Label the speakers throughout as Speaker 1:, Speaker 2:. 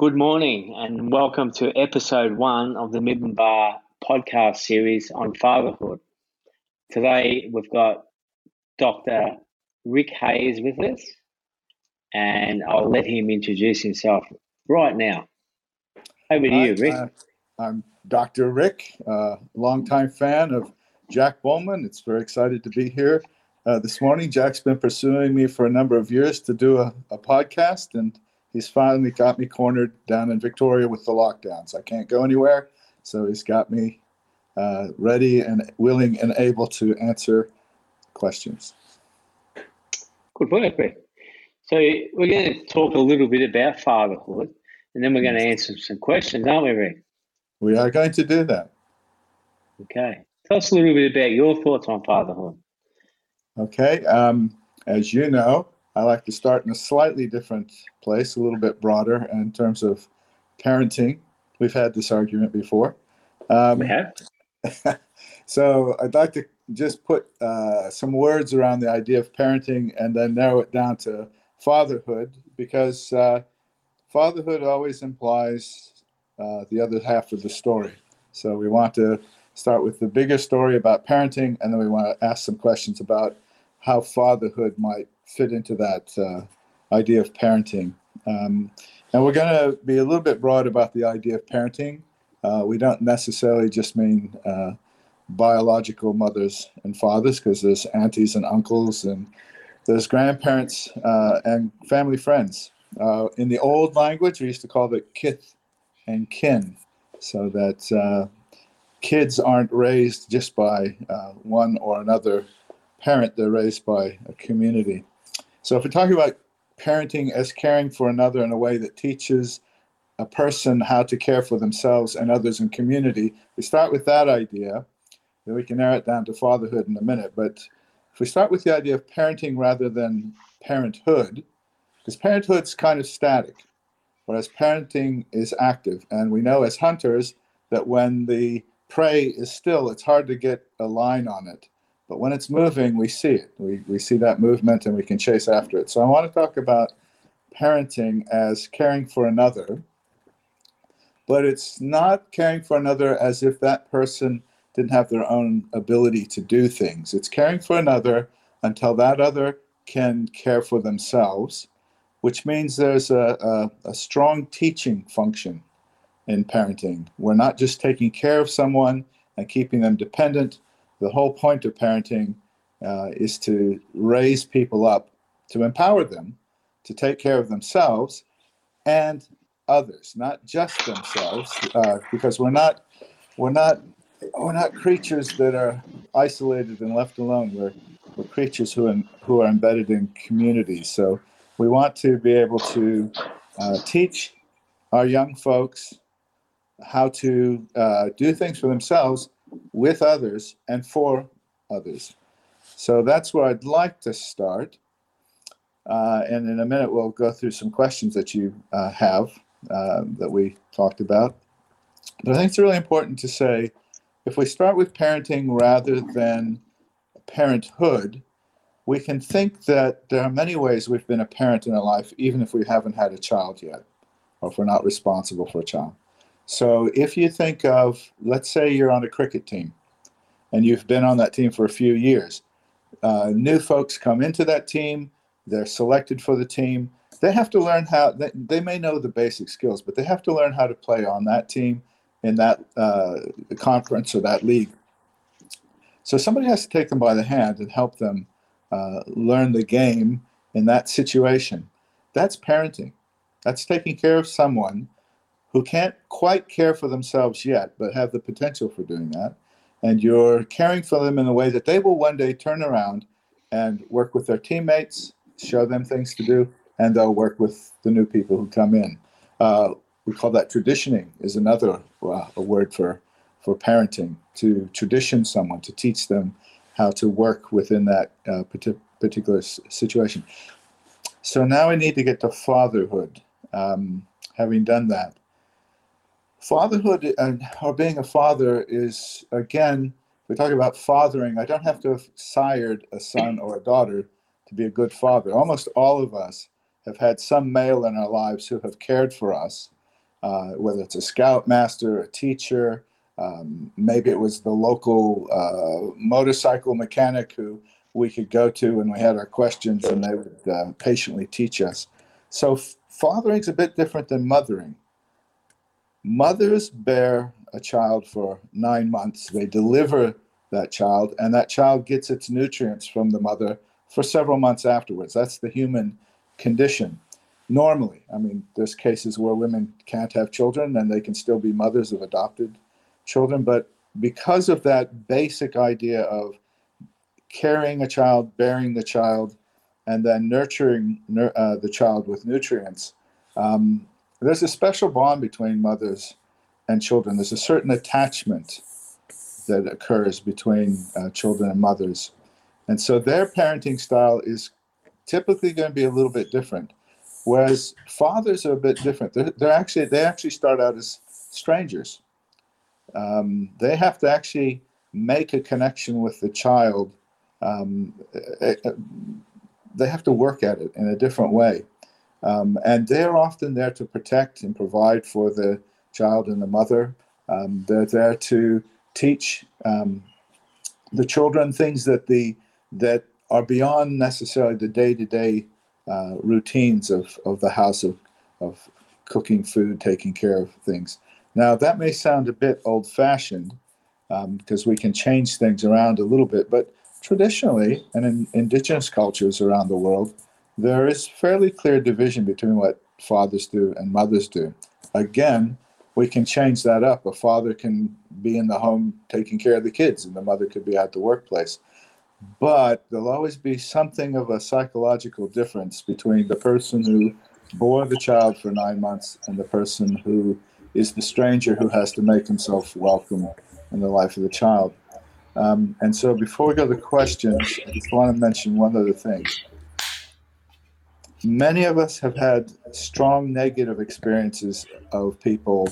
Speaker 1: Good morning and welcome to episode one of the Midland Bar podcast series on fatherhood. Today we've got Dr. Rick Hayes with us, and I'll let him introduce himself right now. Over to
Speaker 2: Hi,
Speaker 1: you, Rick.
Speaker 2: uh, I'm Dr. Rick, uh, longtime fan of Jack Bowman. It's very excited to be here uh, this morning. Jack's been pursuing me for a number of years to do a, a podcast, and he's finally got me cornered down in Victoria with the lockdowns. I can't go anywhere, so he's got me uh, ready and willing and able to answer questions.
Speaker 1: Good work, Rick. So we're going to talk a little bit about fatherhood, and then we're going to answer some questions, aren't we, Rick?
Speaker 2: We are going to do that.
Speaker 1: Okay. Tell us a little bit about your thoughts on fatherhood.
Speaker 2: Okay. Um, as you know, I like to start in a slightly different place, a little bit broader in terms of parenting. We've had this argument before. Um,
Speaker 1: We have.
Speaker 2: so I'd like to just put uh, some words around the idea of parenting and then narrow it down to fatherhood because uh, fatherhood always implies uh, the other half of the story. So we want to start with the bigger story about parenting and then we want to ask some questions about how fatherhood might fit into that uh, idea of parenting. Um, and we're going to be a little bit broad about the idea of parenting. Uh, we don't necessarily just mean uh, biological mothers and fathers, because there's aunties and uncles and there's grandparents uh, and family friends. Uh, in the old language, we used to call it kith and kin, so that uh, kids aren't raised just by one or another parent, they're raised by a community. So if we're talking about parenting as caring for another in a way that teaches a person how to care for themselves and others in community, we start with that idea. Then we can narrow it down to fatherhood in a minute. But if we start with the idea of parenting rather than parenthood, because parenthood's kind of static, whereas parenting is active. And we know as hunters that when the prey is still, it's hard to get a line on it. But when it's moving, we see it. We, we see that movement and we can chase after it. So I want to talk about parenting as caring for another, but it's not caring for another as if that person didn't have their own ability to do things. It's caring for another until that other can care for themselves, which means there's a, a, a strong teaching function in parenting. We're not just taking care of someone and keeping them dependent the whole point of parenting uh, is to raise people up, to empower them to take care of themselves and others, not just themselves, uh, because we're not we're not we're not creatures that are isolated and left alone. We're we're creatures who in, who are embedded in communities. So we want to be able to uh, teach our young folks how to uh, do things for themselves with others and for others. So that's where I'd like to start. Uh, and in a minute, we'll go through some questions that you uh, have uh, that we talked about. But I think it's really important to say if we start with parenting rather than parenthood, we can think that there are many ways we've been a parent in our life, even if we haven't had a child yet, or if we're not responsible for a child. So if you think of, let's say you're on a cricket team and you've been on that team for a few years, uh, new folks come into that team, they're selected for the team. They have to learn how, they, they may know the basic skills, but they have to learn how to play on that team in that uh, conference or that league. So somebody has to take them by the hand and help them uh, learn the game in that situation. That's parenting. That's taking care of someone who can't quite care for themselves yet, but have the potential for doing that. And you're caring for them in a way that they will one day turn around and work with their teammates, show them things to do, and they'll work with the new people who come in. Uh, we call that traditioning is another uh, a word for for parenting to tradition someone to teach them how to work within that uh, particular situation. So now we need to get to fatherhood. Um, having done that, fatherhood and or being a father is again we talk about fathering i don't have to have sired a son or a daughter to be a good father almost all of us have had some male in our lives who have cared for us uh, whether it's a scoutmaster, a teacher, um, maybe it was the local uh, motorcycle mechanic who we could go to when we had our questions and they would uh, patiently teach us. So, fathering is a bit different than mothering. Mothers bear a child for nine months, they deliver that child, and that child gets its nutrients from the mother for several months afterwards. That's the human condition. Normally, I mean, there's cases where women can't have children and they can still be mothers of adopted children, but because of that basic idea of carrying a child, bearing the child, and then nurturing uh, the child with nutrients, um, there's a special bond between mothers and children. There's a certain attachment that occurs between uh, children and mothers. And so their parenting style is typically going to be a little bit different. Whereas fathers are a bit different. They're, they're actually they actually start out as strangers. Um, they have to actually make a connection with the child. Um, eh, eh, they have to work at it in a different way. Um, and they're often there to protect and provide for the child and the mother. Um, they're there to teach um, the children things that the that are beyond necessarily the day-to-day uh, routines of, of the house of, of cooking food, taking care of things. Now, that may sound a bit old fashioned because um, we can change things around a little bit, but traditionally, and in indigenous cultures around the world, there is fairly clear division between what fathers do and mothers do. Again, we can change that up. A father can be in the home taking care of the kids, and the mother could be at the workplace. But there'll always be something of a psychological difference between the person who bore the child for nine months and the person who is the stranger who has to make himself welcome in the life of the child. Um, and so before we go to questions, I just want to mention one other thing. Many of us have had strong negative experiences of people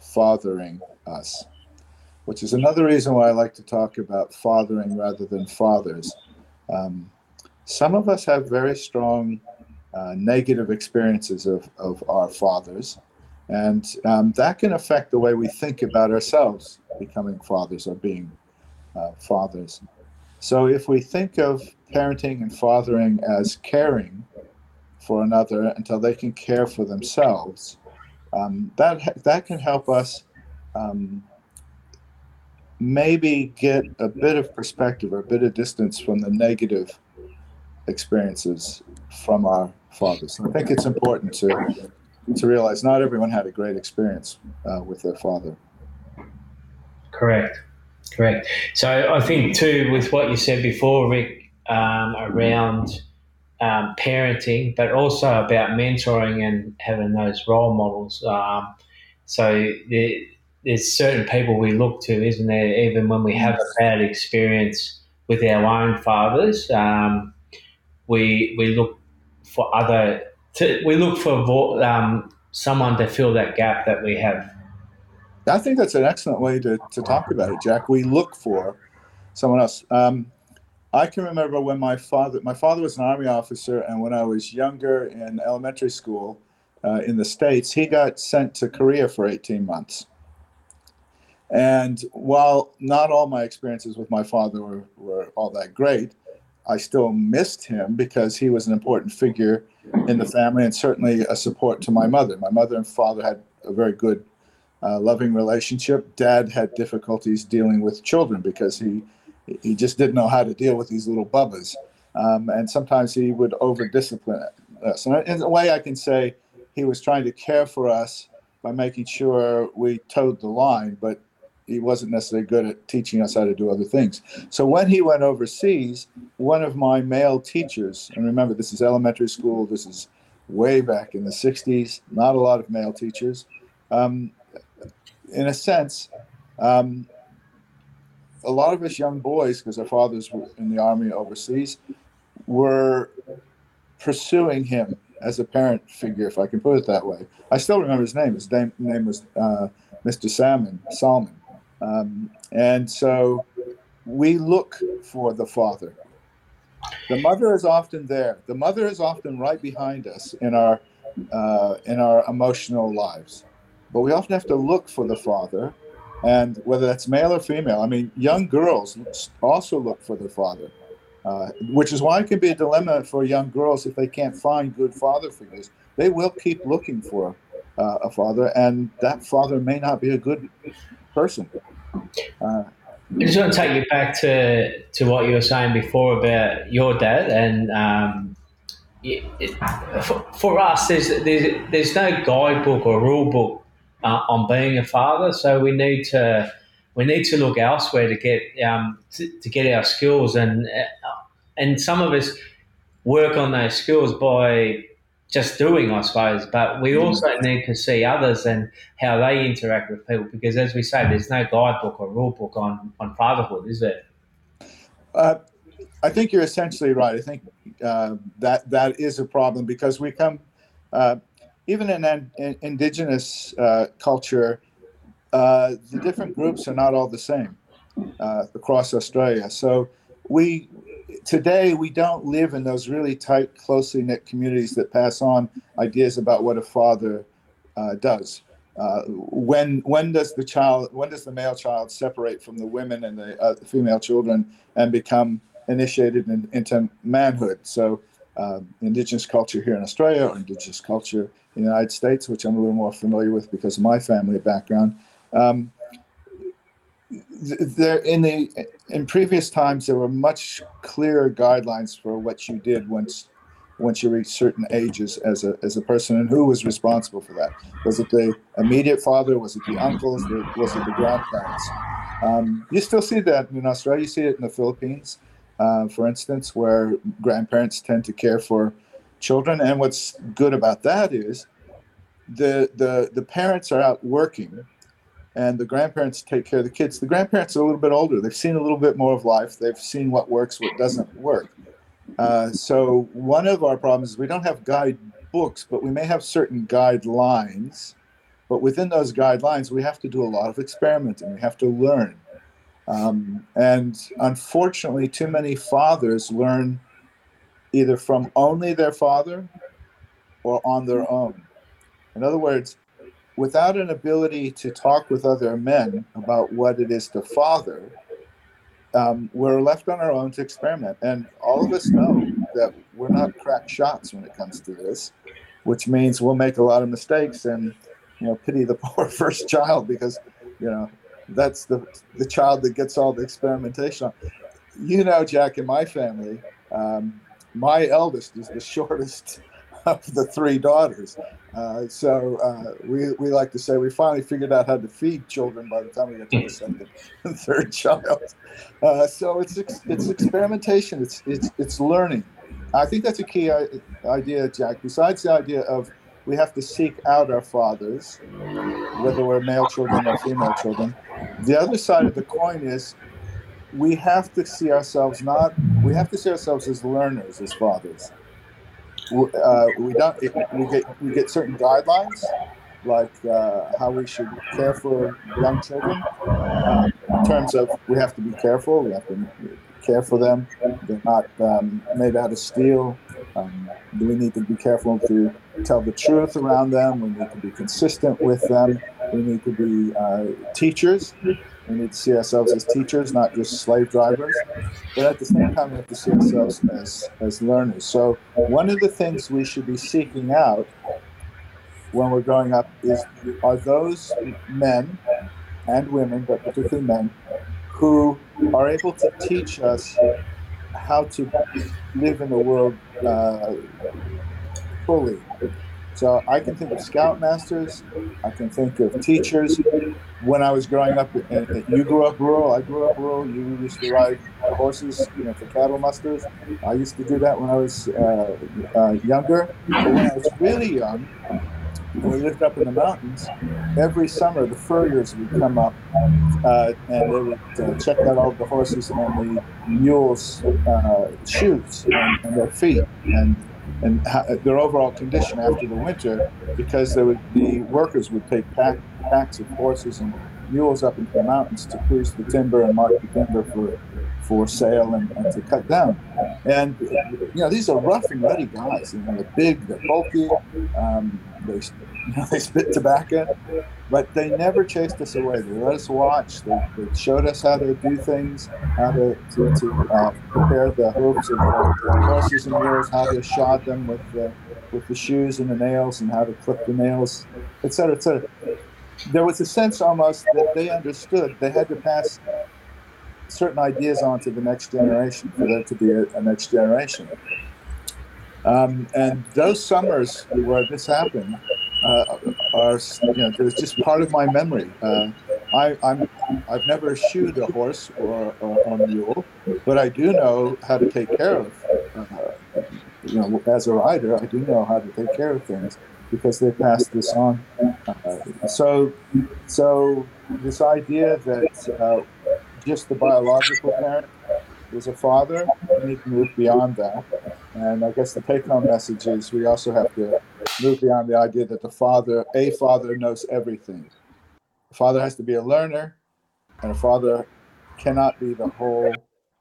Speaker 2: fathering us, which is another reason why I like to talk about fathering rather than fathers. Um, some of us have very strong uh, negative experiences of, of our fathers. And um, that can affect the way we think about ourselves becoming fathers or being uh, fathers. So if we think of parenting and fathering as caring for another until they can care for themselves, um, that that can help us um, maybe get a bit of perspective or a bit of distance from the negative experiences from our fathers. I think it's important to to realize not everyone had a great experience uh, with their father.
Speaker 1: Correct, correct. So I think too, with what you said before, Rick, um, around um, parenting, but also about mentoring and having those role models. Um, so there, there's certain people we look to, isn't there? Even when we have a bad experience with our own fathers, um, we we look for other to, we look for um, someone to fill that gap that we have.
Speaker 2: I think that's an excellent way to, to talk about it, Jack. We look for someone else. Um, I can remember when my father, my father was an army officer, and when I was younger in elementary school uh, in the States, he got sent to Korea for 18 months. And while not all my experiences with my father were, were all that great, I still missed him because he was an important figure in the family and certainly a support to my mother. My mother and father had a very good, uh, loving relationship. Dad had difficulties dealing with children because he he just didn't know how to deal with these little bubbas, um, and sometimes he would over discipline us. And in a way, I can say he was trying to care for us by making sure we towed the line, but he wasn't necessarily good at teaching us how to do other things. So when he went overseas, one of my male teachers, and remember this is elementary school, this is way back in the 60s, not a lot of male teachers. Um, in a sense, um, a lot of us young boys, because our fathers were in the army overseas, were pursuing him as a parent figure, if I can put it that way. I still remember his name. His name, name was uh, Mr. Salmon. Salmon. Um, and so we look for the father. The mother is often there. The mother is often right behind us in our uh, in our emotional lives. but we often have to look for the father, and whether that's male or female. I mean, young girls also look for their father, uh, which is why it can be a dilemma for young girls if they can't find good father figures. They will keep looking for uh, a father, and that father may not be a good person.
Speaker 1: Uh, I just want to take you back to, to what you were saying before about your dad and um, it, for, for, us, there's, there's, there's no guidebook or rule book uh, on being a father, so we need to we need to look elsewhere to get um, to, to, get our skills and uh, and some of us work on those skills by just doing, I suppose. But we mm. also need to see others and how they interact with people because, as we say, there's no guidebook or rule book on on fatherhood, is there?
Speaker 2: Uh, I think you're essentially right. I think uh, that that is a problem because we come, uh, even in, in indigenous uh, culture, uh, the different groups are not all the same uh, across Australia. So we today we don't live in those really tight, closely knit communities that pass on ideas about what a father uh, does. when when does the child when does the male child separate from the women and the female children and become initiated in, into manhood. So, um, indigenous culture here in Australia or indigenous culture the United States, which I'm a little more familiar with because of my family background. Um, there in the in previous times there were much clearer guidelines for what you did once once you reached certain ages as a as a person. And who was responsible for that? Was it the immediate father? Was it the uncles? Was it the grandparents? Um, you still see that in australia. You see it in the philippines uh, for instance, where grandparents tend to care for children. And what's good about that is the the the parents are out working, and the grandparents take care of the kids. The grandparents are a little bit older; they've seen a little bit more of life. They've seen what works, what doesn't work. Uh, so one of our problems is we don't have guide books, but we may have certain guidelines. But within those guidelines, we have to do a lot of experimenting. We have to learn. Um, and unfortunately, too many fathers learn either from only their father or on their own. In other words, without an ability to talk with other men about what it is to father, um, we're left on our own to experiment. And all of us know that we're not crack shots when it comes to this, which means we'll make a lot of mistakes and you know pity the poor first child because you know that's the the child that gets all the experimentation. You know, Jack, in my family, um, my eldest is the shortest of the three daughters. Uh, so uh, we, we like to say we finally figured out how to feed children by the time we get to the second and third child. Uh, so it's it's experimentation. It's it's it's learning. I think that's a key idea, Jack. Besides the idea of we have to seek out our fathers, whether we're male children or female children. The other side of the coin is we have to see ourselves not, we have to see ourselves as learners, as fathers. Uh, we don't, we get, we get certain guidelines, like uh, how we should care for young children. Uh, in terms of, we have to be careful, we have to care for them. They're not um, made out of steel. Um, we need to be careful to tell the truth around them. We need to be consistent with them. We need to be uh, teachers. We need to see ourselves as teachers, not just slave drivers. But at the same time, we have to see ourselves as, as learners. So, one of the things we should be seeking out when we're growing up is are those men and women, but particularly men, who are able to teach us how to live in the world uh, fully. So I can think of scoutmasters. I can think of teachers. When I was growing up, you grew up rural. I grew up rural. You used to ride horses, you know, for cattle musters. I used to do that when I was uh, uh, younger. But when I was really young, we lived up in the mountains, every summer the farriers would come up uh, and they would uh, check out all the horses and the mules' uh, shoes and, and, their feet and and their overall condition after the winter, because would be workers would take pack, packs of horses and mules up into the mountains to cruise the timber and mark the timber for for sale and, and, to cut down. And you know, these are rough and ready guys. You know, they're big, they're bulky, um, they You know, they spit tobacco, but they never chased us away. They let us watch. They, they showed us how to do things, how to, to, to uh, prepare the hooves of the horses and mules, how to shod them with the, with the shoes and the nails, and how to clip the nails, etc., etc. There was a sense almost that they understood they had to pass certain ideas on to the next generation for there to be a, a next generation. Um, and those summers where this happened uh, are, you know, there's just part of my memory. Uh, I, I'm, I've never shoed a horse or, a mule, but I do know how to take care of, uh, you know, as a rider, I do know how to take care of things because they passed this on. Uh, so, so this idea that uh, just the biological parent is a father, we need to move beyond that. And I guess the take home message is we also have to move beyond the idea that the father, a father, knows everything. A father has to be a learner, and a father cannot be the whole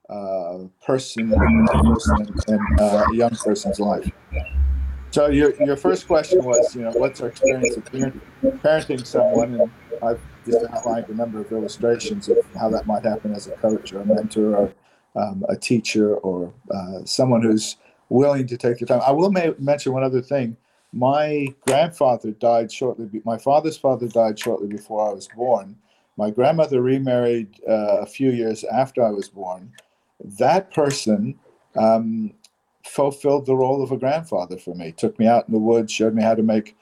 Speaker 2: uh, person, person in uh, a young person's life. So your your first question was, you know, what's our experience of parenting someone, and I've just outlined a number of illustrations of how that might happen as a coach or a mentor or um, a teacher or uh, someone who's willing to take the time. I will mention one other thing. My grandfather died shortly. Be- my father's father died shortly before I was born. My grandmother remarried uh, a few years after I was born. That person um, fulfilled the role of a grandfather for me. Took me out in the woods, showed me how to make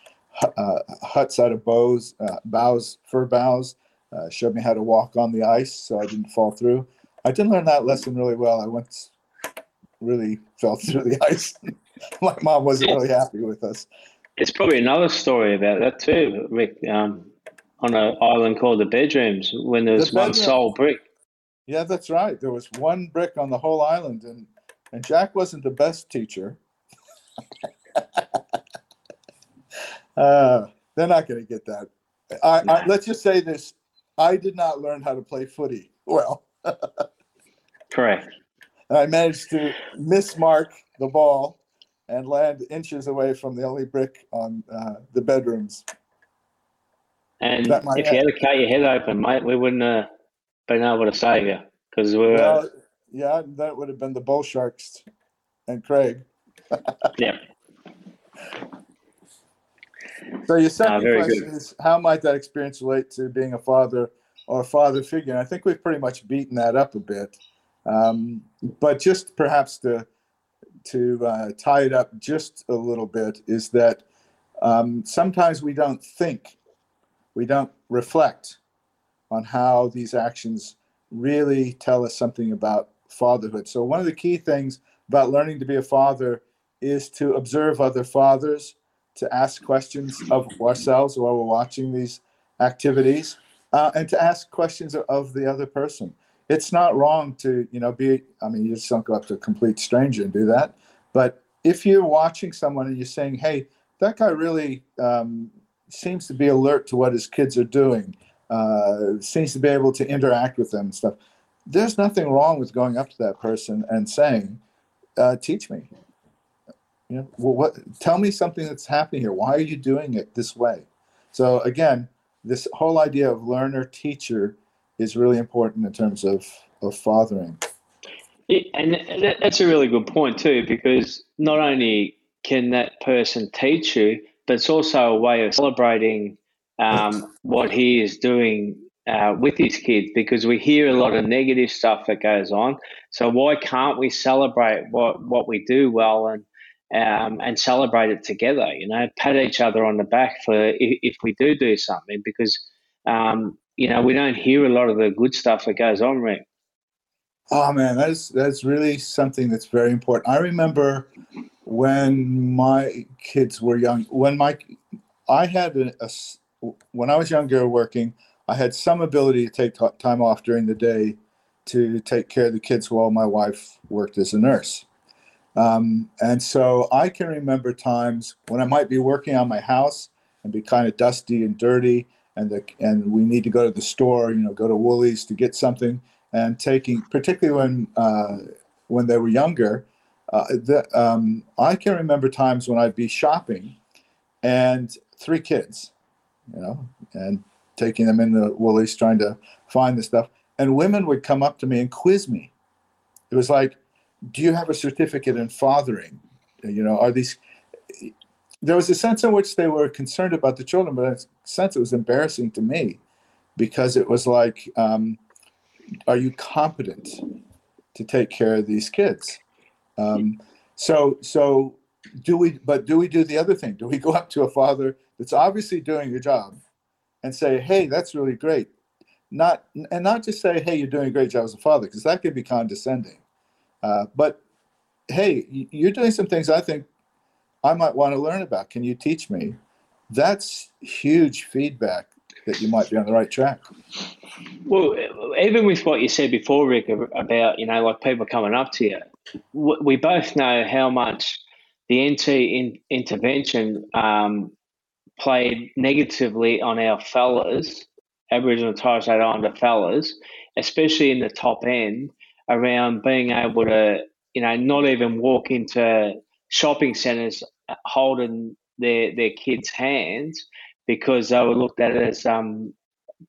Speaker 2: uh, huts out of bows, uh, boughs, fir boughs. Uh, showed me how to walk on the ice so I didn't fall through. I didn't learn that lesson really well. I once really fell through the ice. My mom wasn't really happy with us.
Speaker 1: It's probably another story about that too, Rick. Um, on an island called the Bedrooms, when there was the one sole brick.
Speaker 2: Yeah, that's right. There was one brick on the whole island, and and Jack wasn't the best teacher. uh, they're not going to get that. I, I, let's just say this: I did not learn how to play footy well.
Speaker 1: Correct.
Speaker 2: And I managed to mismark the ball and land inches away from the only brick on uh, the bedrooms.
Speaker 1: And if you had to cut your head open, mate, we wouldn't have been able to save you because we were. Well,
Speaker 2: yeah, that would have been the Bull Sharks and Craig.
Speaker 1: yeah.
Speaker 2: So your second question good. is how might that experience relate to being a father or a father figure? And I think we've pretty much beaten that up a bit. Um, but just perhaps to to uh, tie it up just a little bit is that um, sometimes we don't think, we don't reflect on how these actions really tell us something about fatherhood. So, one of the key things about learning to be a father is to observe other fathers, to ask questions of ourselves while we're watching these activities, uh, and to ask questions of the other person. It's not wrong to, you know, be, I mean, you just don't go up to a complete stranger and do that. But if you're watching someone and you're saying, hey, that guy really um, seems to be alert to what his kids are doing, uh, seems to be able to interact with them and stuff, there's nothing wrong with going up to that person and saying, uh, teach me. You know, well, what, tell me something that's happening here. Why are you doing it this way? So again, this whole idea of learner teacher is really important in terms of, of fathering.
Speaker 1: and that's a really good point too, because not only can that person teach you, but it's also a way of celebrating um, what he is doing uh, with his kids because we hear a lot of negative stuff that goes on. So why can't we celebrate what, what we do well and um, and celebrate it together? You know, pat each other on the back for if, if we do do something because um, you know we don't hear a lot of the good stuff that goes on, Rick.
Speaker 2: Oh man, that's that's really something that's very important. I remember when my kids were young. When my I had a, a when I was younger working, I had some ability to take time off during the day to take care of the kids while my wife worked as a nurse. Um, and so I can remember times when I might be working on my house and be kind of dusty and dirty, and the, and we need to go to the store, you know, go to Woolies to get something, and taking particularly when uh, when they were younger, uh, the, um, I can remember times when I'd be shopping, and three kids, you know, and taking them in the Woolies trying to find the stuff. And women would come up to me and quiz me. It was like, do you have a certificate in fathering? You know, are these there was a sense in which they were concerned about the children, but in a sense it was embarrassing to me because it was like, um, are you competent to take care of these kids? Um, so, so do we? But do we do the other thing? Do we go up to a father that's obviously doing your job and say, "Hey, that's really great," not and not just say, "Hey, you're doing a great job as a father," because that could be condescending. Uh, but hey, you're doing some things I think I might want to learn about. Can you teach me? That's huge feedback that you might be on the right track.
Speaker 1: Well, even with what you said before, Rick, about you know, like people coming up to you, we both know how much the NT in, intervention um, played negatively on our fellas, Aboriginal Torres Strait Islander fellas, especially in the top end, around being able to, you know, not even walk into shopping centres holding their their kids' hands because they were looked at as um,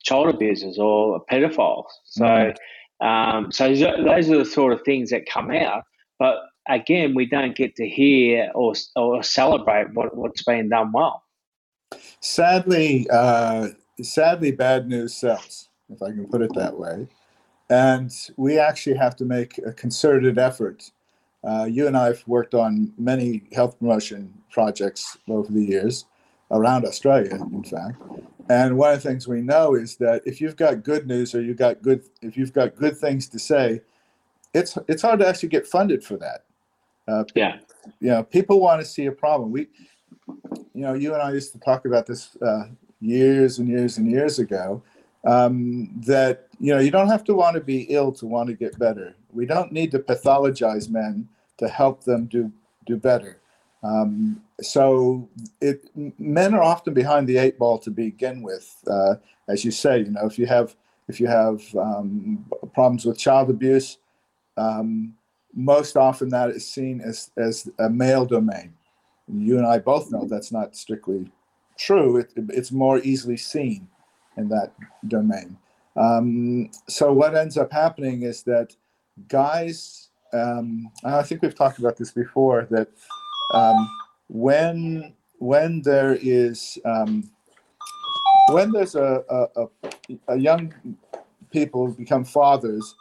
Speaker 1: child abusers or pedophiles. So, mm-hmm. um, so those are the sort of things that come out. But again, we don't get to hear or or celebrate what, what's been done well.
Speaker 2: Sadly, uh, sadly, bad news sells, if I can put it that way. And we actually have to make a concerted effort uh, you and I have worked on many health promotion projects over the years around Australia, in fact. And one of the things we know is that if you've got good news or you got good, if you've got good things to say, it's it's hard to actually get funded for that.
Speaker 1: Uh, yeah.
Speaker 2: You know, people want to see a problem. We, you know, you and I used to talk about this uh, years and years and years ago. Um, that you know, you don't have to want to be ill to want to get better. We don't need to pathologize men to help them do do better. Um, so it men are often behind the eight ball to begin with, uh, as you say. You know, if you have if you have um, problems with child abuse, um, most often that is seen as as a male domain. You and I both know that's not strictly true. It, it's more easily seen in that domain. Um, so what ends up happening is that guys um, I think we've talked about this before that um, when when there is um, when there's a, a, a, a, young people become fathers,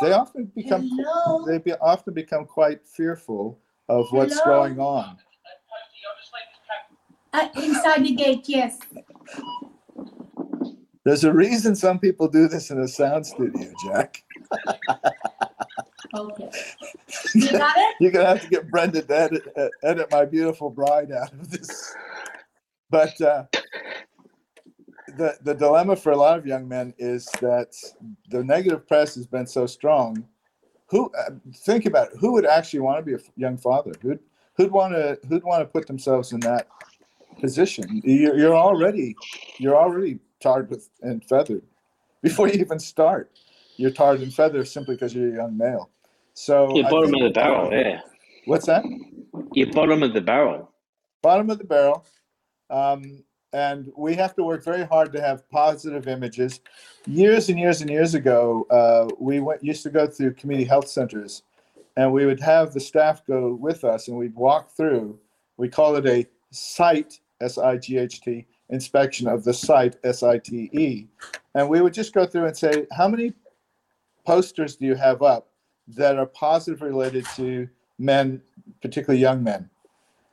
Speaker 2: they often become Hello? they be, often become quite fearful of what's Hello? going on.
Speaker 3: Uh, inside the gate, yes.
Speaker 2: There's a reason some people do this in a sound studio, Jack.
Speaker 3: Okay. You got it?
Speaker 2: You're gonna have to get Brenda to edit, edit my beautiful bride out of this. But uh, the the dilemma for a lot of young men is that the negative press has been so strong. Who uh, think about it, who would actually want to be a young father? Who'd who'd want to who'd want to put themselves in that position? You're, you're already you're already tarred with and feathered before you even start. You're tarred and feathered simply because you're a young male. So
Speaker 1: you bottom of the barrel, yeah.
Speaker 2: What's that?
Speaker 1: You bottom of the barrel.
Speaker 2: Bottom of the barrel. Um, and we have to work very hard to have positive images. Years and years and years ago, uh, we went used to go through community health centers, and we would have the staff go with us, and we'd walk through. We call it a site S I G H T inspection of the site S I T E, and we would just go through and say, how many posters do you have up that are positive related to men, particularly young men.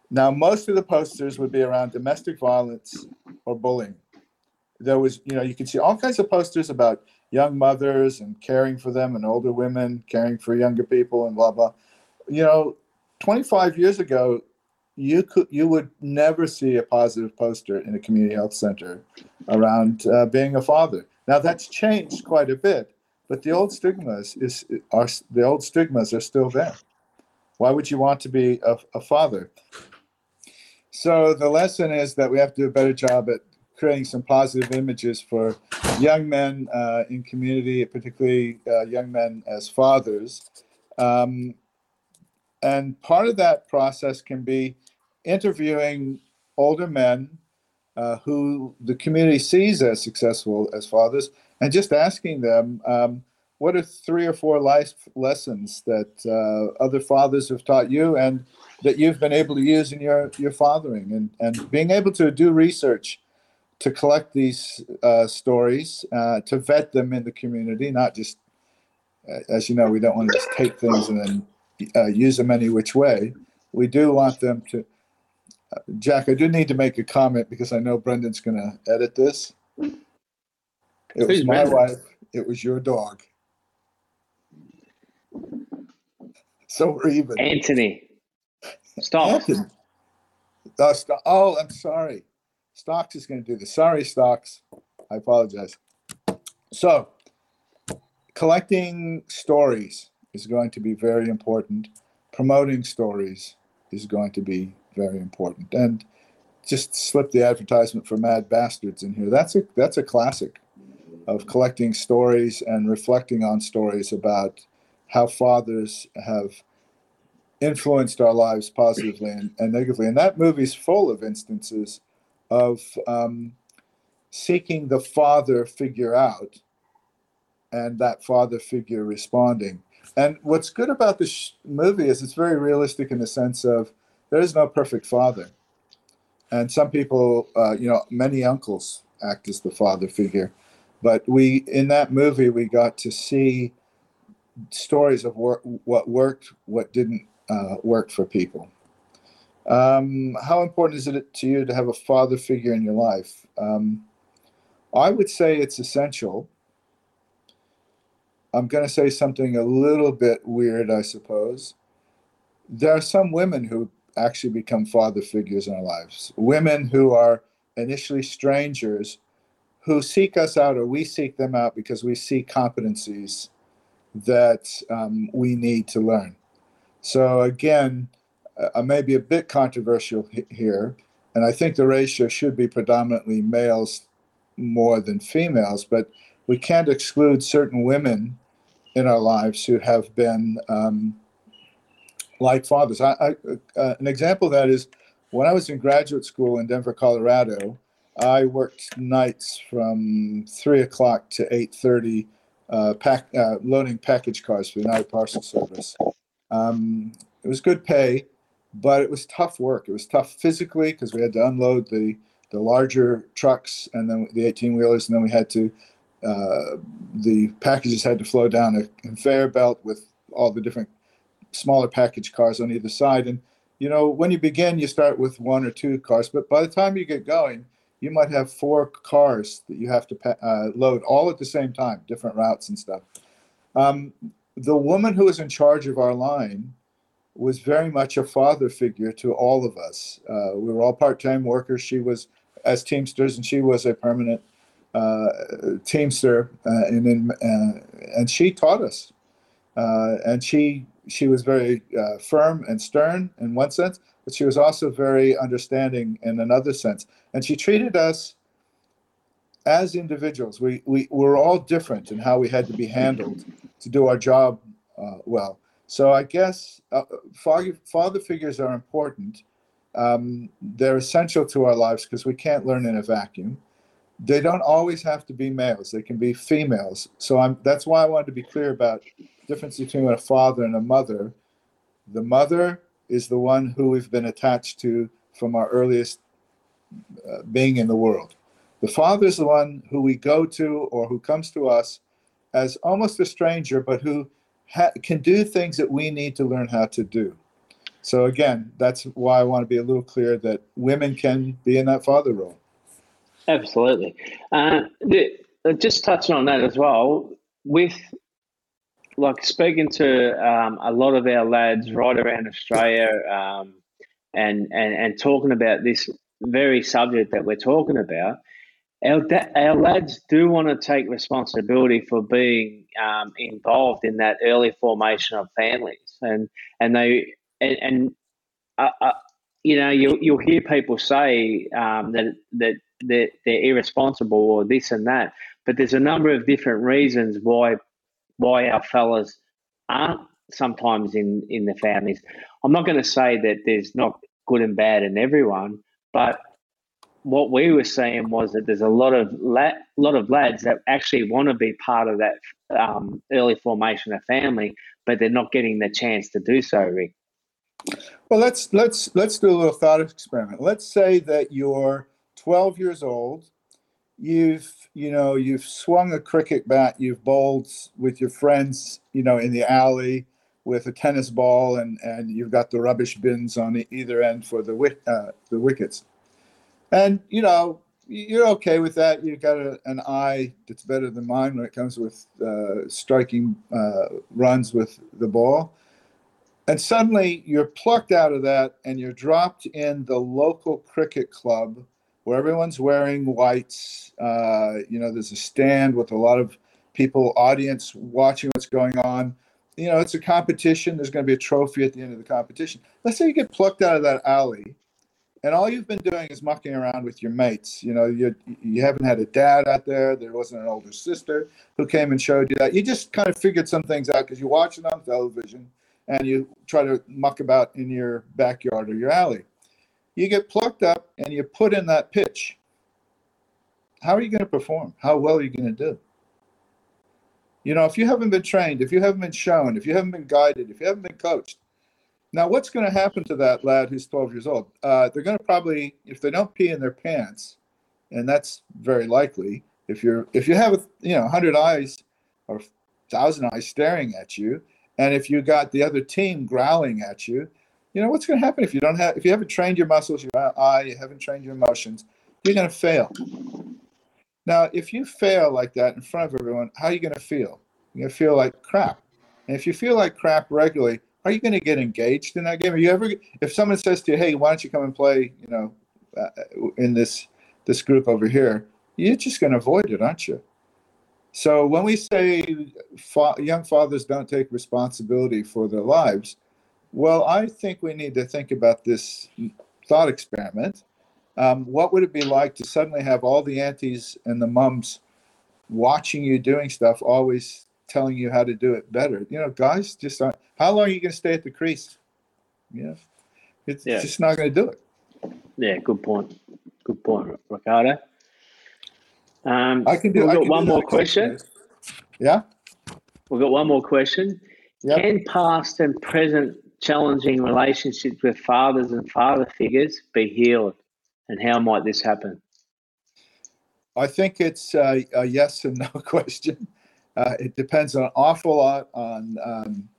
Speaker 2: Now, most of the posters would be around domestic violence or bullying. There was, you know, you can see all kinds of posters about young mothers and caring for them and older women, caring for younger people and blah, blah. You know, 25 years ago, you could you would never see a positive poster in a community health center around uh, being a father. Now that's changed quite a bit, but the old stigmas is are the old stigmas are still there. Why would you want to be a, a father? So the lesson is that we have to do a better job at creating some positive images for young men uh, in community, particularly uh, young men as fathers. Um, and part of that process can be interviewing older men uh, who the community sees as successful as fathers, and just asking them um, what are three or four life lessons that uh, other fathers have taught you and that you've been able to use in your, your fathering? And, and being able to do research to collect these uh, stories, uh, to vet them in the community, not just, uh, as you know, we don't want to just take things and then uh, use them any which way. We do want them to. Uh, Jack, I do need to make a comment because I know Brendan's going to edit this. It was my
Speaker 1: Brendan?
Speaker 2: wife. It was your dog. So we're even.
Speaker 1: Anthony, stop.
Speaker 2: Anthony. Uh, Sto- oh, I'm sorry. Stocks is going to do this. Sorry, Stocks. I apologize. So, collecting stories is going to be very important. Promoting stories is going to be very important. And just slip the advertisement for Mad Bastards in here. That's a that's a classic of collecting stories and reflecting on stories about how fathers have influenced our lives positively and, and negatively. And that movie's full of instances of um, seeking the father figure out and that father figure responding. And what's good about this sh- movie is it's very realistic in the sense of there is no perfect father. And some people, uh, you know, many uncles act as the father figure. But we, in that movie, we got to see stories of wor- what worked, what didn't uh, work for people. Um, how important is it to you to have a father figure in your life? Um, I would say it's essential. I'm going to say something a little bit weird, I suppose. There are some women who actually become father figures in our lives. Women who are initially strangers who seek us out or we seek them out because we see competencies that um, we need to learn. So again, I may be a bit controversial here, and I think the ratio should be predominantly males more than females, but we can't exclude certain women in our lives who have been um, like fathers. I, I, uh, an example of that is when I was in graduate school in Denver, Colorado. I worked nights from three o'clock to eight thirty, uh, pack uh, loading package cars for the United Parcel Service. Um, it was good pay, but it was tough work. It was tough physically because we had to unload the the larger trucks and then the 18 wheelers, and then we had to uh, the packages had to flow down a conveyor belt with all the different smaller package cars on either side. And you know, when you begin, you start with one or two cars, but by the time you get going, you might have four cars that you have to uh, load all at the same time, different routes and stuff. Um, the woman who was in charge of our line was very much a father figure to all of us. Uh, we were all part-time workers. She was as teamsters, and she was a permanent teamster, uh, and uh, and she taught us. Uh, and she she was very uh, firm and stern in one sense, but she was also very understanding in another sense. And she treated us as individuals. We we were all different in how we had to be handled to do our job uh, well. So I guess uh, father, father figures are important. Um, they're essential to our lives because we can't learn in a vacuum. They don't always have to be males; they can be females. So I'm, that's why I wanted to be clear about the difference between a father and a mother. The mother is the one who we've been attached to from our earliest uh, being in the world. The father is the one who we go to or who comes to us as almost a stranger, but who ha- can do things that we need to learn how to do. So again, that's why I want to be a little clear that women can be in that father role.
Speaker 1: Absolutely. Uh, uh, just touching on that as well, with like speaking to um, a lot of our lads right around Australia, um, and, and and talking about this very subject that we're talking about, our da- our lads do want to take responsibility for being um, involved in that early formation of families, and and they and, and uh, uh, you know you you'll hear people say um, that that they're, they're irresponsible or this and that, but there's a number of different reasons why why our fellas aren't sometimes in in the families. I'm not going to say that there's not good and bad in everyone, but what we were seeing was that there's a lot of la- lot of lads that actually want to be part of that um, early formation of family, but they're not getting the chance to do so, Rick.
Speaker 2: Well, let's let's let's do a little thought experiment. Let's say that you're 12 years old. You've you know you've swung a cricket bat. You've bowled with your friends. You know in the alley with a tennis ball, and and you've got the rubbish bins on either end for the wick uh, the wickets. And you know you're okay with that. You've got a, an eye that's better than mine when it comes with uh, striking uh, runs with the ball and suddenly you're plucked out of that and you're dropped in the local cricket club where everyone's wearing whites. Uh, you know, there's a stand with a lot of people, audience watching what's going on. You know, it's a competition. There's going to be a trophy at the end of the competition. Let's say you get plucked out of that alley and all you've been doing is mucking around with your mates. You know, you you haven't had a dad out there. There wasn't an older sister who came and showed you that. You just kind of figured some things out because you watch it on television and you try to muck about in your backyard or your alley. You get plucked up and you put in that pitch. How are you going to perform? How well are you going to do? You know, if you haven't been trained, if you haven't been shown, if you haven't been guided, if you haven't been coached, now what's going to happen to that lad who's 12 years old? Uh, they're going to probably, if they don't pee in their pants, and that's very likely, if you're if you have you know 100 eyes or 1,000 eyes staring at you, and if you got the other team growling at you, you know what's going to happen if you don't have if you haven't trained your muscles, your eye, you haven't trained your emotions, you're going to fail. Now, if you fail like that in front of everyone, how are you going to feel? You're going to feel like crap. And if you feel like crap regularly, are you going to get engaged in that game? Are you ever if someone says to you, "Hey, why don't you come and play?" You know, uh, in this this group over here, you're just going to avoid it, aren't you? So when we say fa- young fathers don't take responsibility for their lives, well, I think we need to think about this thought experiment. Um, what would it be like to suddenly have all the aunties and the mums watching you doing stuff, always telling you how to do it better? You know, guys just aren't. How long are you going to stay at the crease? You know, it's yeah. just not going to do it.
Speaker 1: Yeah, good point. Good point, Ricardo. Um,
Speaker 2: I can do.
Speaker 1: We've
Speaker 2: got
Speaker 1: one more question.
Speaker 2: Yeah.
Speaker 1: We've got one more question. Yep. Can past and present challenging relationships with fathers and father figures be healed, and how might this happen?
Speaker 2: I think it's a, a yes and no question. Uh, it depends an awful lot on um,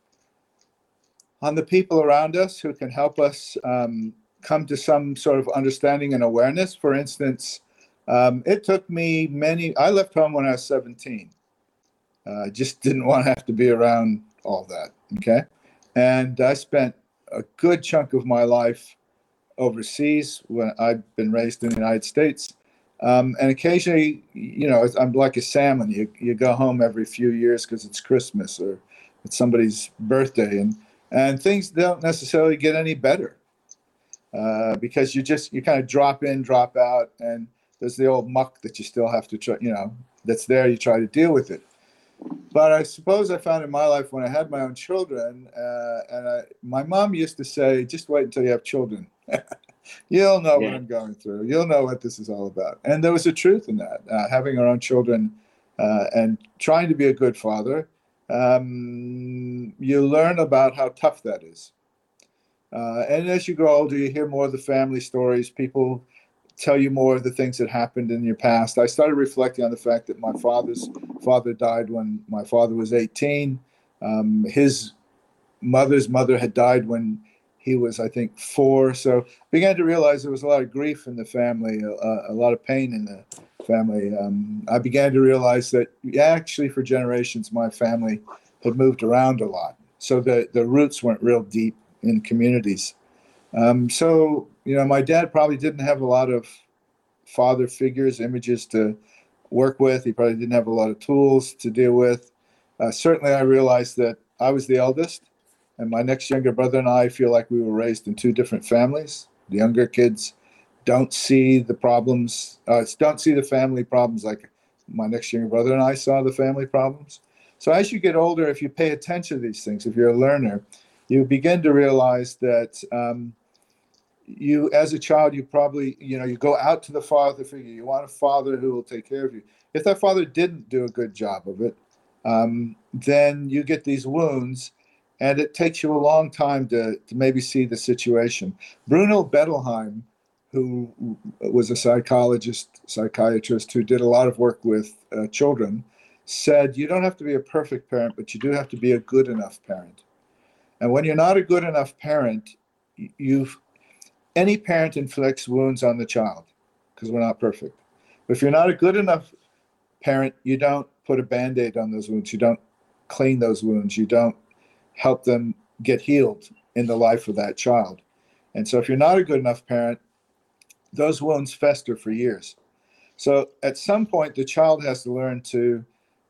Speaker 2: on the people around us who can help us um, come to some sort of understanding and awareness. For instance, um, it took me many, I left home when I was 17. I uh, just didn't want to have to be around all that. Okay. And I spent a good chunk of my life overseas when I've been raised in the United States. Um, and occasionally, you know, I'm like a salmon. You, you go home every few years because it's Christmas or it's somebody's birthday, and and things don't necessarily get any better uh, because you just you kind of drop in, drop out, and there's the old muck that you still have to try, you know, that's there. You try to deal with it. But I suppose I found in my life when I had my own children, uh, and I, my mom used to say, "Just wait until you have children. You'll know yeah. what I'm going through. You'll know what this is all about." And there was a truth in that. Uh, having our own children uh, and trying to be a good father, um, you learn about how tough that is. Uh, and as you grow older, you hear more of the family stories. People tell you more of the things that happened in your past. I started reflecting on the fact that my father's father died when my father was 18. Um, his mother's mother had died when he was, I think, four. So I began to realize there was a lot of grief in the family, a, a lot of pain in the family. Um, I began to realize that actually, for generations, my family had moved around a lot. So the, the roots weren't real deep in communities. Um, so you know, my dad probably didn't have a lot of father figures, images to work with. He probably didn't have a lot of tools to deal with. Uh, certainly, I realized that I was the eldest, and my next younger brother and I feel like we were raised in two different families. The younger kids don't see the problems, uh, don't see the family problems like my next younger brother and I saw the family problems. So as you get older, if you pay attention to these things, if you're a learner, you begin to realize that um, you as a child you probably you know you go out to the father figure. You want a father who will take care of you. If that father didn't do a good job of it um, then you get these wounds and it takes you a long time to, to maybe see the situation. Bruno Bettelheim who was a psychologist psychiatrist who did a lot of work with uh, children said you don't have to be a perfect parent but you do have to be a good enough parent. And when you're not a good enough parent you've any parent inflicts wounds on the child because we're not perfect. But if you're not a good enough parent, you don't put a band aid on those wounds. You don't clean those wounds. You don't help them get healed in the life of that child. And so if you're not a good enough parent, those wounds fester for years. So at some point, the child has to learn to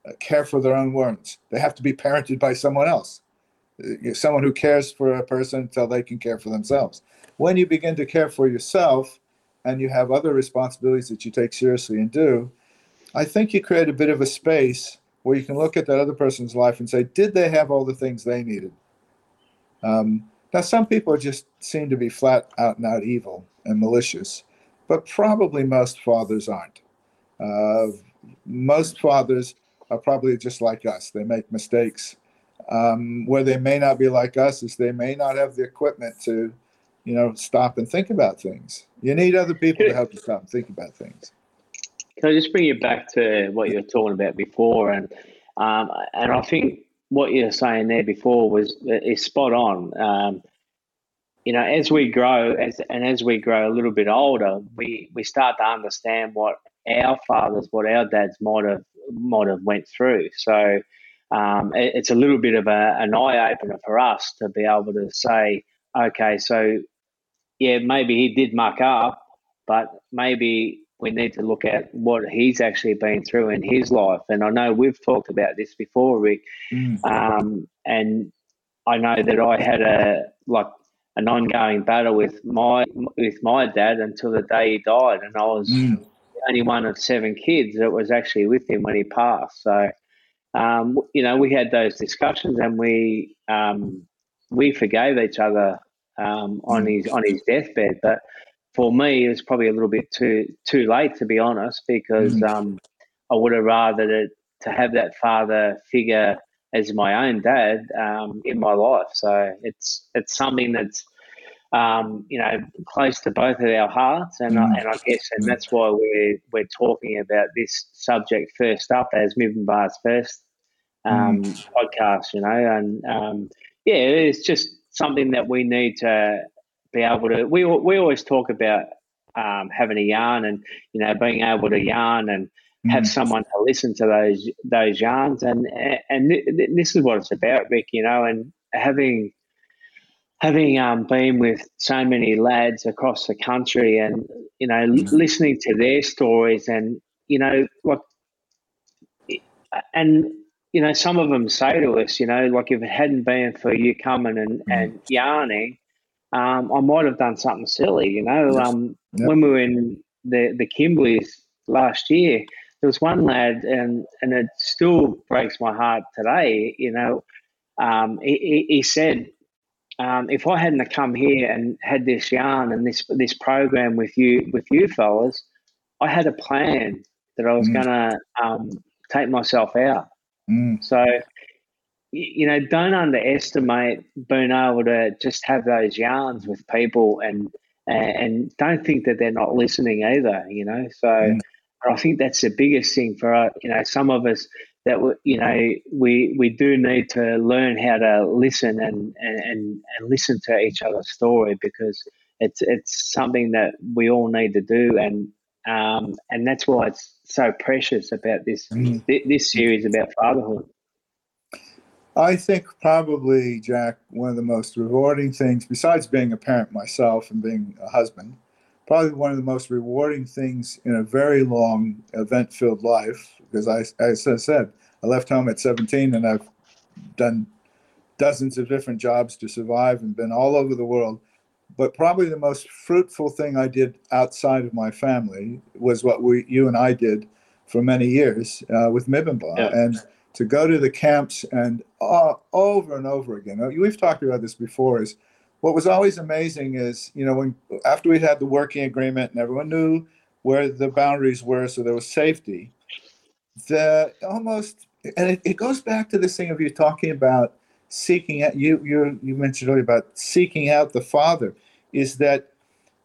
Speaker 2: uh, care for their own wounds. They have to be parented by someone else, uh, someone who cares for a person until they can care for themselves when you begin to care for yourself and you have other responsibilities that you take seriously and do, I think you create a bit of a space where you can look at that other person's life and say, did they have all the things they needed? Um, now, some people just seem to be flat out and out evil and malicious, but probably most fathers aren't. Uh, most fathers are probably just like us. They make mistakes. Um, where they may not be like us is they may not have the equipment to you know, stop and think about things. You need other people to help you stop and think about things.
Speaker 1: Can I just bring you back to what you were talking about before, and um, and I think what you were saying there before was is spot on. Um, you know, as we grow, as and as we grow a little bit older, we we start to understand what our fathers, what our dads might have might have went through. So um, it, it's a little bit of a, an eye opener for us to be able to say, okay, so yeah, maybe he did muck up, but maybe we need to look at what he's actually been through in his life. And I know we've talked about this before, Rick. Mm. Um, and I know that I had a like an ongoing battle with my with my dad until the day he died, and I was mm. the only one of seven kids that was actually with him when he passed. So, um, you know, we had those discussions, and we um, we forgave each other um, on mm. his on his deathbed. But for me, it was probably a little bit too too late to be honest, because mm. um, I would have rather to, to have that father figure as my own dad um, in my life. So it's it's something that's um, you know close to both of our hearts, and mm. I, and I guess and that's why we're we're talking about this subject first up as Moving Bars first um, mm. podcast. You know, and um, yeah, it's just something that we need to be able to. We we always talk about um, having a yarn and you know being able to yarn and have mm. someone to listen to those those yarns and and this is what it's about, Rick. You know, and having having um, been with so many lads across the country and you know mm. listening to their stories and you know like and you know, some of them say to us, you know, like if it hadn't been for you coming and, mm. and yarning, um, I might have done something silly, you know. Yes. Um, yep. When we were in the, the Kimberleys last year, there was one lad, and, and it still breaks my heart today, you know. Um, he, he said, um, if I hadn't come here and had this yarn and this this program with you with you fellas, I had a plan that I was mm. going to um, take myself out. Mm. So, you know, don't underestimate being able to just have those yarns with people and and don't think that they're not listening either. You know, so mm. I think that's the biggest thing for uh, you know some of us that you know we we do need to learn how to listen and and and listen to each other's story because it's it's something that we all need to do and um, and that's why it's so precious about this mm. this series about fatherhood.
Speaker 2: I think probably, Jack, one of the most rewarding things, besides being a parent myself and being a husband, probably one of the most rewarding things in a very long event filled life, because I, as I said, I left home at 17 and I've done dozens of different jobs to survive and been all over the world but probably the most fruitful thing I did outside of my family was what we, you and I did for many years uh, with Mibbinbah. Yeah. And to go to the camps and uh, over and over again, uh, we've talked about this before, is what was always amazing is, you know, when after we had the working agreement and everyone knew where the boundaries were, so there was safety. The almost, and it, it goes back to this thing of you talking about seeking out. You you you mentioned earlier about seeking out the Father. Is that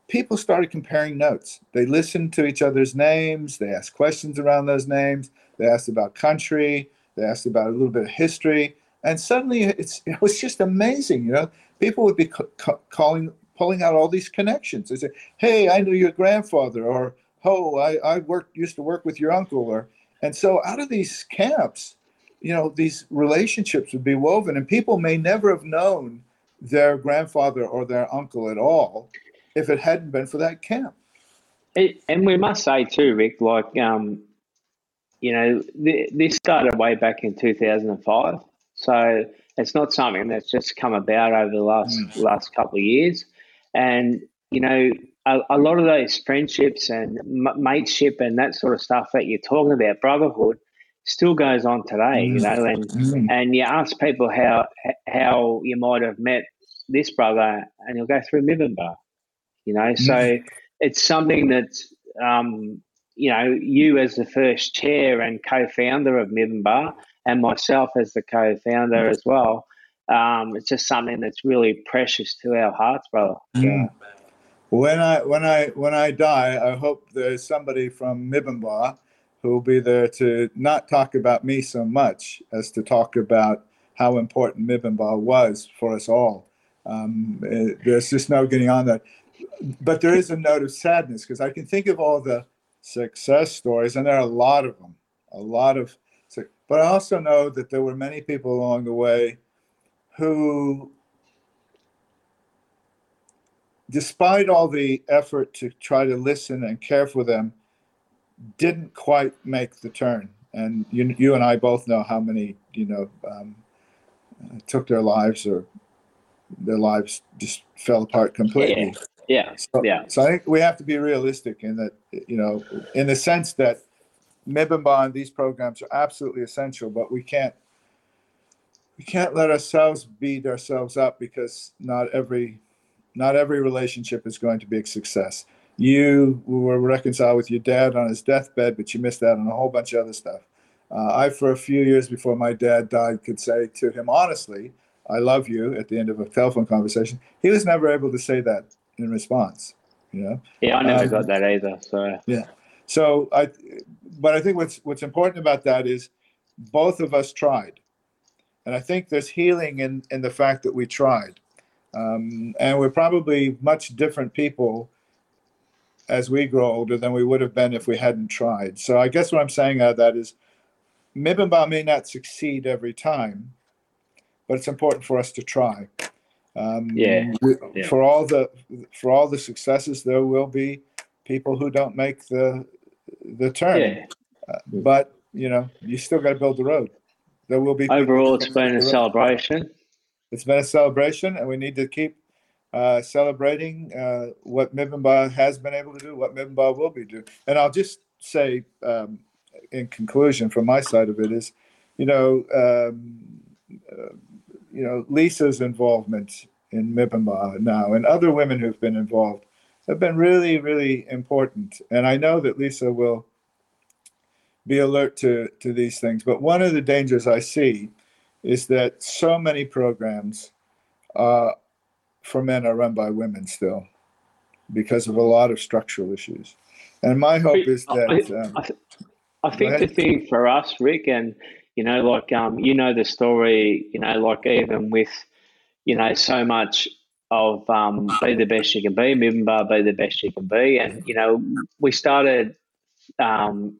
Speaker 2: people started comparing notes. They listened to each other's names. They asked questions around those names. They asked about country. They asked about a little bit of history. And suddenly, it's it was just amazing. You know, people would be ca- calling, pulling out all these connections. They say, "Hey, I knew your grandfather," or "Oh, I I worked used to work with your uncle," or and so out of these camps, you know, these relationships would be woven, and people may never have known their grandfather or their uncle at all if it hadn't been for that camp.
Speaker 1: It, and we must say too, Rick, like um, you know, th- this started way back in two thousand and five, so it's not something that's just come about over the last mm. last couple of years. And you know, a, a lot of those friendships and m- mateship and that sort of stuff that you're talking about, brotherhood, still goes on today. Mm. You know, and mm. and you ask people how how you might have met this brother, and you'll go through Mibbinbah. You know, so mm. it's something that um, you know you as the first chair and co-founder of Mibbinbah and myself as the co-founder as well. Um, it's just something that's really precious to our hearts, brother.
Speaker 2: Mm. Yeah. When I when I when I die, I hope there's somebody from Mibbinbah who will be there to not talk about me so much as to talk about how important Mibbinbah was for us all. Um, it, there's just no getting on that. But there is a note of sadness because I can think of all the success stories, and there are a lot of them, a lot of but I also know that there were many people along the way who, despite all the effort to try to listen and care for them, didn't quite make the turn. And you, you and I both know how many, you know, um, took their lives or their lives just fell apart completely.
Speaker 1: Yeah. Yeah.
Speaker 2: So,
Speaker 1: yeah.
Speaker 2: so I think we have to be realistic in that, you know, in the sense that Mibbinbah and bond, these programs are absolutely essential, but we can't we can't let ourselves beat ourselves up because not every not every relationship is going to be a success. You were reconciled with your dad on his deathbed, but you missed out on a whole bunch of other stuff. Uh, I, for a few years before my dad died, could say to him honestly, "I love you" at the end of a telephone conversation. He was never able to say that in response. You know.
Speaker 1: Yeah, I never um, got that either. So.
Speaker 2: Yeah. So I, but I think what's what's important about that is both of us tried, and I think there's healing in in the fact that we tried, um, and we're probably much different people as we grow older than we would have been if we hadn't tried. So I guess what I'm saying out of that is, Mibbinbah may not succeed every time, but it's important for us to try.
Speaker 1: Um, yeah.
Speaker 2: Yeah. For all the for all the successes, there will be people who don't make the the turn. Yeah. Uh, but you know, you still got to build the road. There will be
Speaker 1: overall. It's been a celebration.
Speaker 2: It's been a celebration, and we need to keep uh, celebrating uh, what Mibbinbah has been able to do, what Mibbinbah will be doing. And I'll just say, um, in conclusion, from my side of it, is, you know, um, uh, you know, Lisa's involvement in Mibbinbah now, and other women who've been involved have been really, really important. And I know that Lisa will be alert to, to these things. But one of the dangers I see is that so many programs uh, for men are run by women still because of a lot of structural issues. And my hope is that. Um,
Speaker 1: I, th- I think the thing for us, Rick, and you know, like um, you know the story, you know, like even with, you know, so much of um, be the best you can be, Mibbinbah be the best you can be. And, you know, we started, um,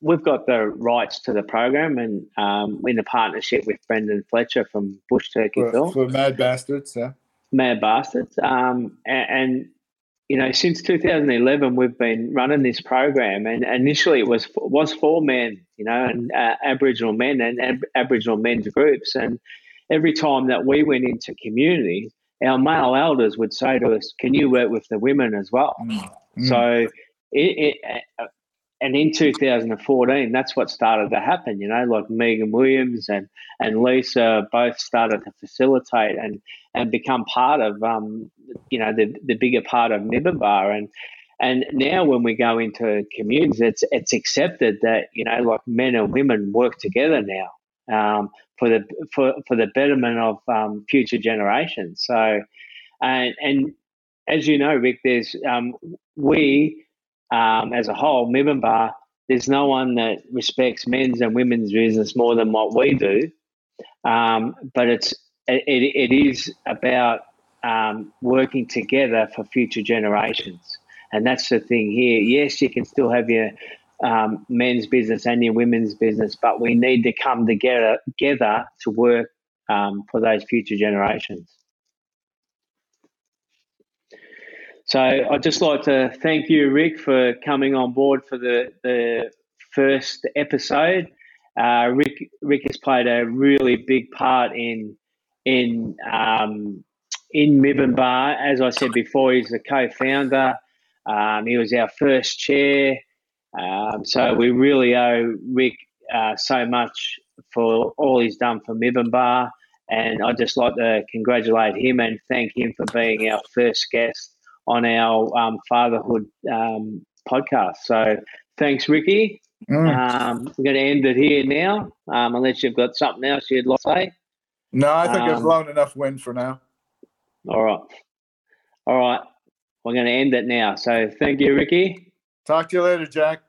Speaker 1: we've got the rights to the program and um, in a partnership with Brendan Fletcher from Bush Turkey
Speaker 2: for,
Speaker 1: Film.
Speaker 2: For Mad Bastards, yeah.
Speaker 1: Mad Bastards. Um, and, and, you know, since 2011, we've been running this program, and initially it was was for men, you know, and uh, Aboriginal men and ab- Aboriginal men's groups. And every time that we went into communities, our male elders would say to us, "Can you work with the women as well?" Mm. So, it, it, uh, and in 2014, that's what started to happen. You know, like Megan Williams and and Lisa both started to facilitate and and become part of um, you know the the bigger part of Mibbinbah and. And now, when we go into communities, it's it's accepted that you know, like men and women work together now um, for the for, for the betterment of um, future generations. So, and and as you know, Rick, there's um, we um, as a whole, Mibbinbah, there's no one that respects men's and women's business more than what we do. Um, but it's it, it is about um, working together for future generations, and that's the thing here. Yes, you can still have your um, men's business and your women's business, but we need to come together together to work um, for those future generations. So I'd just like to thank you, Rick, for coming on board for the, the first episode. Uh, Rick Rick has played a really big part in in um, in Mibbinbah. As I said before, he's the co-founder. Um, he was our first chair. Um, so we really owe Rick uh, so much for all he's done for Mibbinbah. And I'd just like to congratulate him and thank him for being our first guest on our um, fatherhood um, podcast. So thanks, Ricky. Mm. Um, we're going to end it here now, um, unless you've got something else you'd like to say.
Speaker 2: No, I think I've um, blown enough wind for now.
Speaker 1: All right. All right. We're going to end it now. So thank you, Ricky.
Speaker 2: Talk to you later, Jack.